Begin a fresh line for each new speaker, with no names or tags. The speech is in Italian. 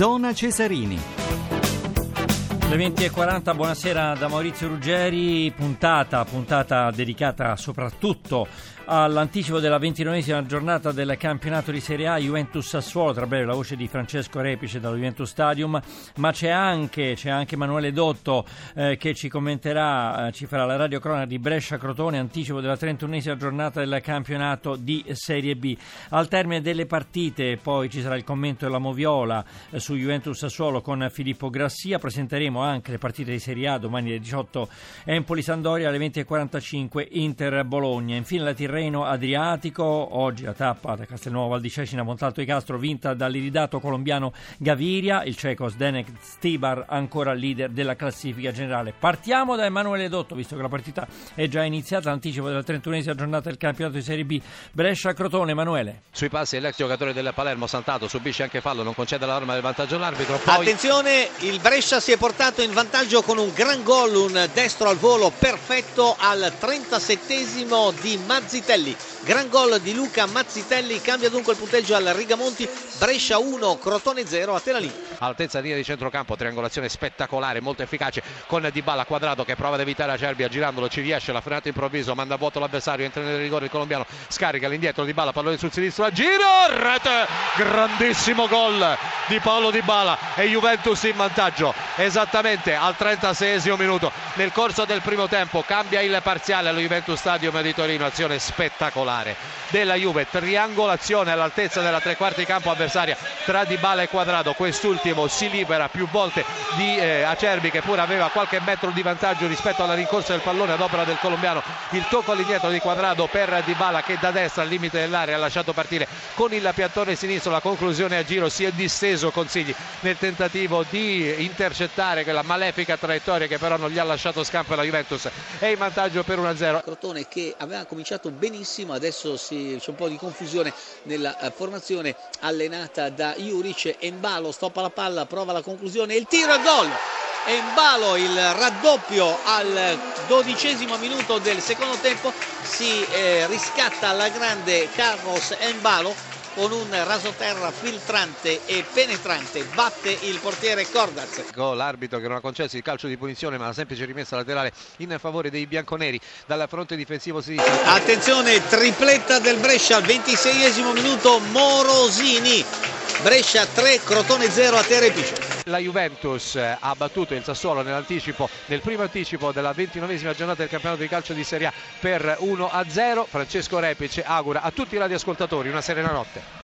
Zona Cesarini.
Le 20.40, buonasera da Maurizio Ruggeri, puntata, puntata dedicata soprattutto all'anticipo della ventinovesima giornata del campionato di Serie A Juventus Sassuolo, tra breve la voce di Francesco Repice dallo Juventus Stadium, ma c'è anche, c'è anche Emanuele Dotto eh, che ci commenterà, eh, ci farà la radio cronaca di Brescia Crotone, anticipo della 31esima giornata del campionato di Serie B. Al termine delle partite poi ci sarà il commento della Moviola eh, su Juventus Sassuolo con Filippo Grassia, presenteremo anche le partite di Serie A domani alle 18 Empoli Sandoria alle 20.45 Inter Bologna. Infine la Tirrenia Tirreno Adriatico, oggi la tappa da Castelnuovo Val di Cecina Montalto di Castro vinta dall'iridato colombiano Gaviria, il ceco Zdenek Stibar ancora leader della classifica generale. Partiamo da Emanuele Dotto, visto che la partita è già iniziata, l'anticipo della 31esima giornata del campionato di Serie B. Brescia-Crotone, Emanuele.
Sui passi l'ex giocatore del Palermo Santato subisce anche fallo, non concede l'arma del vantaggio all'arbitro. Poi...
Attenzione, il Brescia si è portato in vantaggio con un gran gol, un destro al volo perfetto al 37esimo di Mazzitelli. Gran gol di Luca Mazzitelli, cambia dunque il punteggio al Rigamonti, Brescia 1, Crotone 0, a te la linea.
Altezza linea di centrocampo, triangolazione spettacolare, molto efficace con Di Balla quadrato che prova ad evitare Acerbi, girandolo ci riesce, la frenata improvviso, manda vuoto l'avversario, entra nel rigore il colombiano, scarica l'indietro Di Balla, pallone sul sinistro, a giro, rete, grandissimo gol di Paolo Di Balla e Juventus in vantaggio esattamente al 36 minuto. Nel corso del primo tempo cambia il parziale allo Juventus Stadium di Torino, azione spettacolare della Juve, triangolazione all'altezza della tre quarti campo avversaria tra Di Balla e Quadrado, quest'ultimo si libera più volte di eh, Acerbi che pure aveva qualche metro di vantaggio rispetto alla rincorsa del pallone ad opera del colombiano, il tocco all'indietro di Quadrado per Di Balla che da destra al limite dell'area ha lasciato partire con il piantone sinistro, la conclusione a giro si è disteso Consigli nel tentativo di intercettare quella malefica traiettoria che però non gli ha lasciato scampo alla Juventus, è in vantaggio per 1-0.
Crotone che aveva cominciato benissimo, adesso si, c'è un po' di confusione nella uh, formazione allenata da Juric, Embalo stoppa la palla, prova la conclusione, il tiro e gol! Embalo il raddoppio al dodicesimo minuto del secondo tempo. Si eh, riscatta alla grande Carlos Embalo con un rasoterra filtrante e penetrante batte il portiere Cordaz.
L'arbitro che non ha concesso il calcio di punizione ma la semplice rimessa laterale in favore dei bianconeri dal fronte difensivo sinistro.
Attenzione, tripletta del Brescia al 26 minuto Morosini. Brescia 3, Crotone 0 a Terepice.
La Juventus ha battuto il Sassuolo nell'anticipo, nel primo anticipo della ventinovesima giornata del campionato di calcio di Serie A per 1-0. Francesco Repice augura a tutti i radioascoltatori una serena notte.